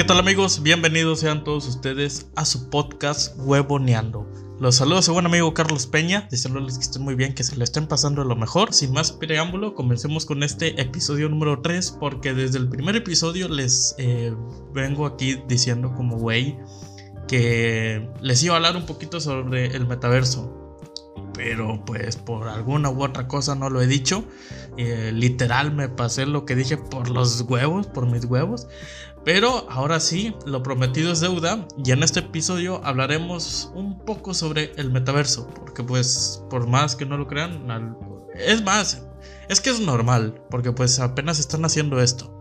¿Qué tal amigos? Bienvenidos sean todos ustedes a su podcast Huevoneando. Los saludos a su buen amigo Carlos Peña, deseándoles que estén muy bien, que se le estén pasando lo mejor. Sin más preámbulo, comencemos con este episodio número 3, porque desde el primer episodio les eh, vengo aquí diciendo como güey que les iba a hablar un poquito sobre el metaverso pero pues por alguna u otra cosa no lo he dicho. Eh, literal me pasé lo que dije por los huevos, por mis huevos. Pero ahora sí, lo prometido es deuda y en este episodio hablaremos un poco sobre el metaverso, porque pues por más que no lo crean, es más, es que es normal, porque pues apenas están haciendo esto.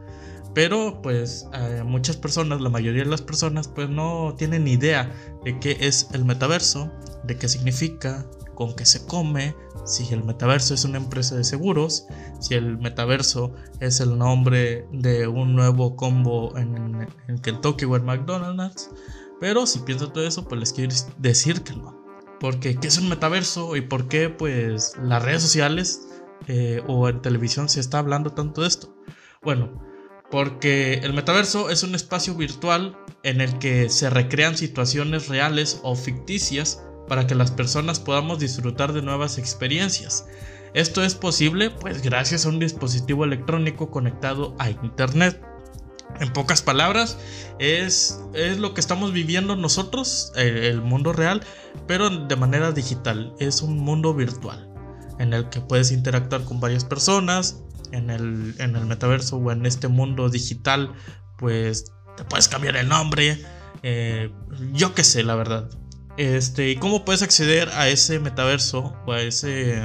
Pero pues eh, muchas personas, la mayoría de las personas pues no tienen idea de qué es el metaverso, de qué significa, con qué se come, si el metaverso es una empresa de seguros, si el metaverso es el nombre de un nuevo combo en, Kentucky o en McDonald's. Pero si pienso todo eso, pues les quiero decir que no. Porque, ¿qué es un metaverso y por qué, pues, las redes sociales eh, o en televisión se está hablando tanto de esto? Bueno, porque el metaverso es un espacio virtual en el que se recrean situaciones reales o ficticias para que las personas podamos disfrutar de nuevas experiencias. Esto es posible pues gracias a un dispositivo electrónico conectado a Internet. En pocas palabras, es, es lo que estamos viviendo nosotros, el, mundo real, pero de manera digital. Es un mundo virtual en el que puedes interactuar con varias personas. En el, en el metaverso o en este mundo digital, pues te puedes cambiar el nombre. Eh, yo qué sé, la verdad. Este, ¿y cómo puedes acceder a ese metaverso o a ese,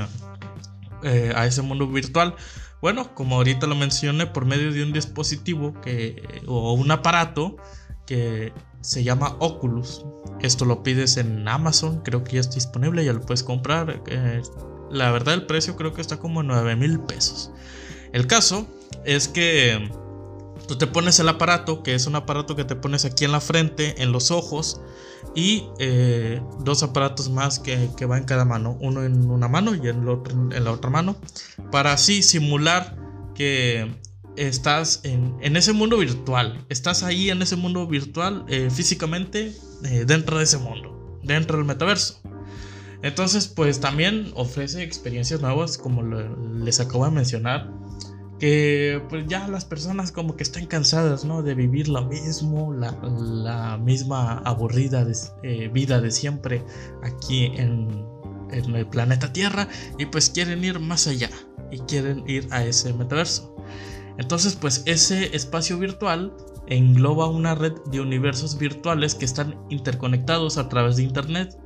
eh, a ese mundo virtual? Bueno, como ahorita lo mencioné, por medio de un dispositivo que, o un aparato que se llama Oculus. Esto lo pides en Amazon, creo que ya está disponible, ya lo puedes comprar. Eh, la verdad, el precio creo que está como 9 mil pesos. El caso es que tú te pones el aparato, que es un aparato que te pones aquí en la frente, en los ojos, y eh, dos aparatos más que, que va en cada mano, uno en una mano y en, otro, en la otra mano, para así simular que estás en, en, ese mundo virtual, estás ahí en ese mundo virtual eh, físicamente eh, dentro de ese mundo, dentro del metaverso. Entonces, pues también ofrece experiencias nuevas, como les acabo de mencionar que pues ya las personas como que están cansadas, ¿no? De vivir lo mismo, la, misma aburrida eh, vida de siempre aquí en, en el planeta Tierra y pues quieren ir más allá y quieren ir a ese metaverso. Entonces pues ese espacio virtual engloba una red de universos virtuales que están interconectados a través de internet.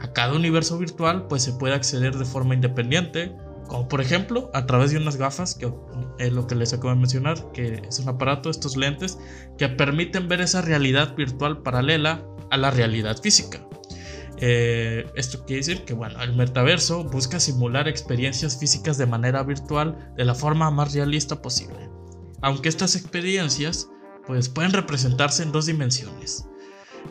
A cada universo virtual pues se puede acceder de forma independiente como por ejemplo, a través de unas gafas, que es lo que les acabo de mencionar, que es un aparato, estos lentes, que permiten ver esa realidad virtual paralela a la realidad física. Eh, esto quiere decir que bueno, el metaverso busca simular experiencias físicas de manera virtual de la forma más realista posible. Aunque estas experiencias pues, pueden representarse en dos dimensiones,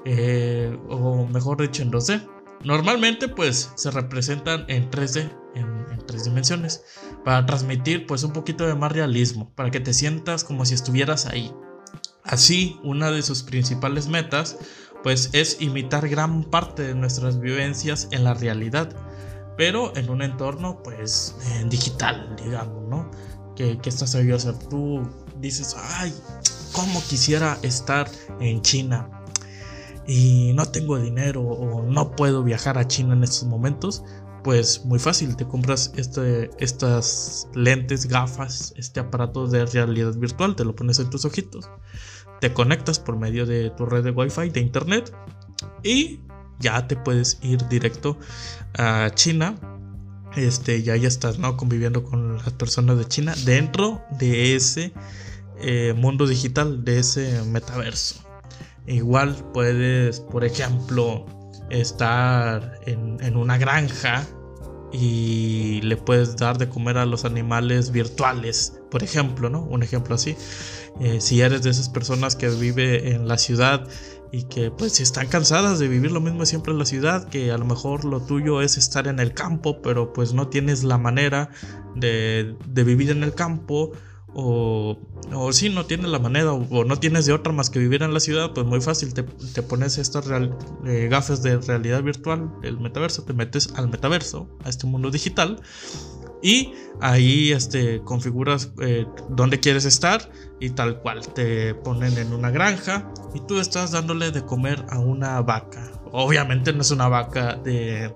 eh, o mejor dicho en 2D. Normalmente pues se representan en 3D, en, tres dimensiones, para transmitir pues un poquito de más realismo, para que te sientas como si estuvieras ahí. Así, una de sus principales metas pues es imitar gran parte de nuestras vivencias en la realidad, pero en un entorno pues digital, digamos, ¿no? Que, que estás a hacer tú dices, ay, cómo quisiera estar en China y no tengo dinero o no puedo viajar a China en estos momentos, pues muy fácil, te compras este, estas lentes, gafas, este aparato de realidad virtual, te lo pones en tus ojitos, te conectas por medio de tu red de Wi-Fi de internet y ya te puedes ir directo a China. Este, ya ya estás ¿no? conviviendo con las personas de China dentro de ese eh, mundo digital, de ese metaverso. Igual puedes, por ejemplo, estar en, una granja y le puedes dar de comer a los animales virtuales, por ejemplo, ¿no? Un ejemplo así. Eh, si eres de esas personas que vive en la ciudad y que pues están cansadas de vivir lo mismo siempre en la ciudad, que a lo mejor lo tuyo es estar en el campo, pero pues no tienes la manera de, de vivir en el campo o, o si no tienes la manera o, no tienes de otra más que vivir en la ciudad, pues muy fácil, te, pones estas eh, gafes de realidad virtual, el metaverso, te metes al metaverso, a este mundo digital y ahí este, configuras eh, dónde quieres estar y tal cual te ponen en una granja y tú estás dándole de comer a una vaca. Obviamente no es una vaca de,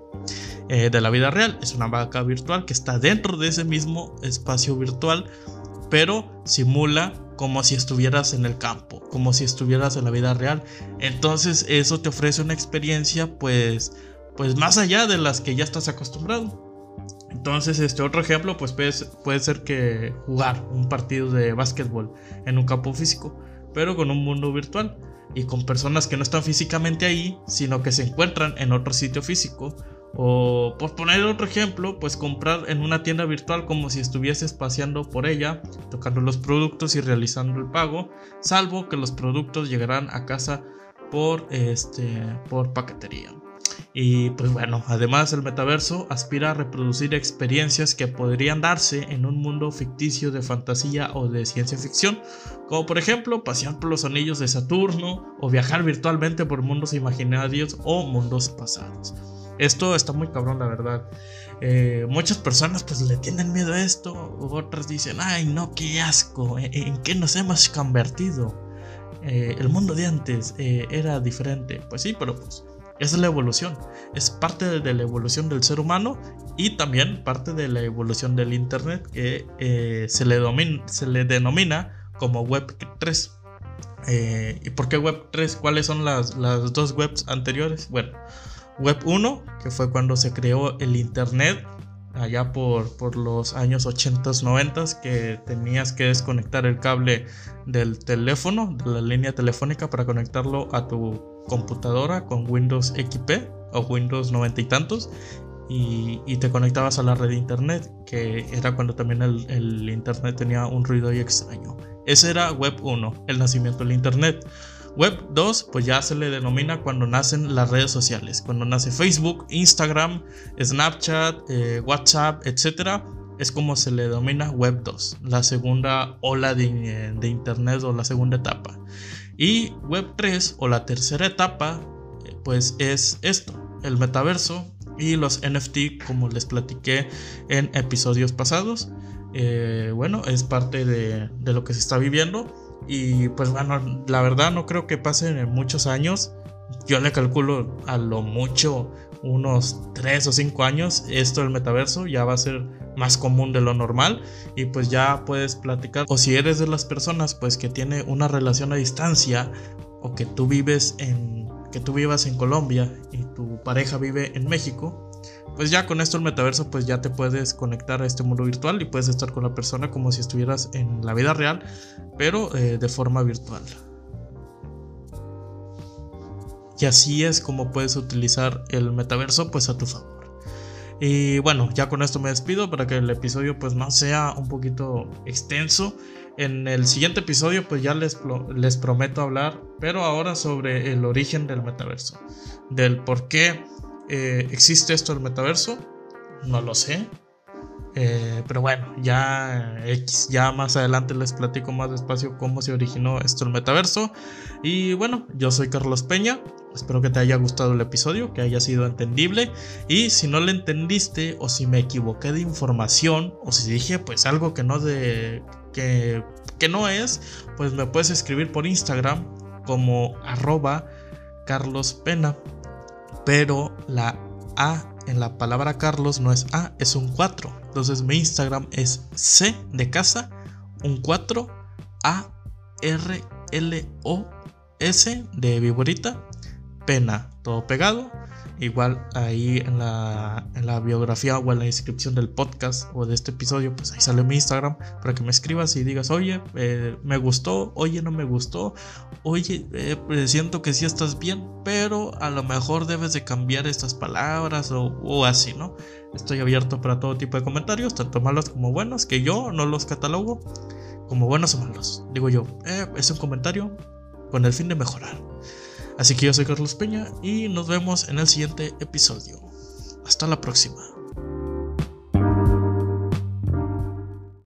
eh, de la vida real, es una vaca virtual que está dentro de ese mismo espacio virtual pero simula como si estuvieras en el campo, como si estuvieras en la vida real. Entonces eso te ofrece una experiencia pues pues más allá de las que ya estás acostumbrado. Entonces, este otro ejemplo pues puede, puede ser que jugar un partido de básquetbol en un campo físico, pero con un mundo virtual y con personas que no están físicamente ahí, sino que se encuentran en otro sitio físico o por poner otro ejemplo, pues comprar en una tienda virtual como si estuvieses paseando por ella, tocando los productos y realizando el pago, salvo que los productos llegarán a casa por este por paquetería. Y pues bueno, además el metaverso aspira a reproducir experiencias que podrían darse en un mundo ficticio de fantasía o de ciencia ficción, como por ejemplo pasear por los anillos de Saturno o viajar virtualmente por mundos imaginarios o mundos pasados. Esto está muy cabrón, la verdad. Eh, muchas personas pues le tienen miedo a esto, otras dicen, ay no, qué asco, ¿en, qué nos hemos convertido? Eh, el mundo de antes eh, era diferente. Pues sí, pero pues es la evolución. Es parte de la evolución del ser humano y también parte de la evolución del Internet que se, le se le denomina como Web 3. ¿Y por qué Web 3? ¿Cuáles son las, las dos webs anteriores? Bueno, Web 1, que fue cuando se creó el Internet, allá por, por los años 80, 90, que tenías que desconectar el cable del teléfono, de la línea telefónica, para conectarlo a tu computadora con Windows XP o Windows 90 y tantos. Y, y, te conectabas a la red de internet, que era cuando también el, el internet tenía un ruido y extraño. Ese era Web 1, el nacimiento del internet. Web 2, pues ya se le denomina cuando nacen las redes sociales, cuando nace Facebook, Instagram, Snapchat, eh, WhatsApp, etc. Es como se le denomina Web 2, la segunda ola de, de, Internet o la segunda etapa. Y Web 3 o la tercera etapa, eh, pues es esto, el metaverso y los NFT, como les platiqué en episodios pasados. Eh, bueno, es parte de lo que se está viviendo y pues bueno, la verdad no creo que pasen en muchos años. Yo le calculo a lo mucho unos 3 o 5 años esto del metaverso. Ya va a ser más común de lo normal. Y pues ya puedes platicar. O si eres de las personas pues que tiene una relación a distancia o que tú vives en que tú vivas en Colombia y tu pareja vive en México pues ya con esto el metaverso pues ya te puedes conectar a este mundo virtual y puedes estar con la persona como si estuvieras en la vida real, pero eh, de forma virtual. Y así es como puedes utilizar el metaverso pues a tu favor. Y bueno, ya con esto me despido para que el episodio pues no sea un poquito extenso. En el siguiente episodio pues ya les, les prometo hablar, pero ahora sobre el origen del metaverso. Del por qué eh, ¿Existe esto el metaverso? No lo sé. Eh, pero bueno, ya X, ya más adelante les platico más despacio cómo se originó esto el metaverso. Y bueno, yo soy Carlos Peña. Espero que te haya gustado el episodio, que haya sido entendible. Y si no lo entendiste, o si me equivoqué de información, o si dije pues algo que no de. que, que no es, pues me puedes escribir por Instagram como arroba Carlos Pena pero la A en la palabra Carlos no es A, es un 4. Entonces mi Instagram es C de casa, un 4, A, R, L, O, S de viborita, pena, todo pegado. Igual ahí en la, en la, biografía o en la descripción del podcast o de este episodio, pues ahí sale mi Instagram para que me escribas y digas, oye, eh, me gustó, oye, no me gustó, oye, eh, pues siento que sí estás bien, pero a lo mejor debes de cambiar estas palabras o, así, ¿no? Estoy abierto para todo tipo de comentarios, tanto malos como buenos, que yo no los catalogo como buenos o malos. Digo yo, eh, es un comentario con el fin de mejorar. Así que yo soy Carlos Peña y nos vemos en el siguiente episodio. Hasta la próxima.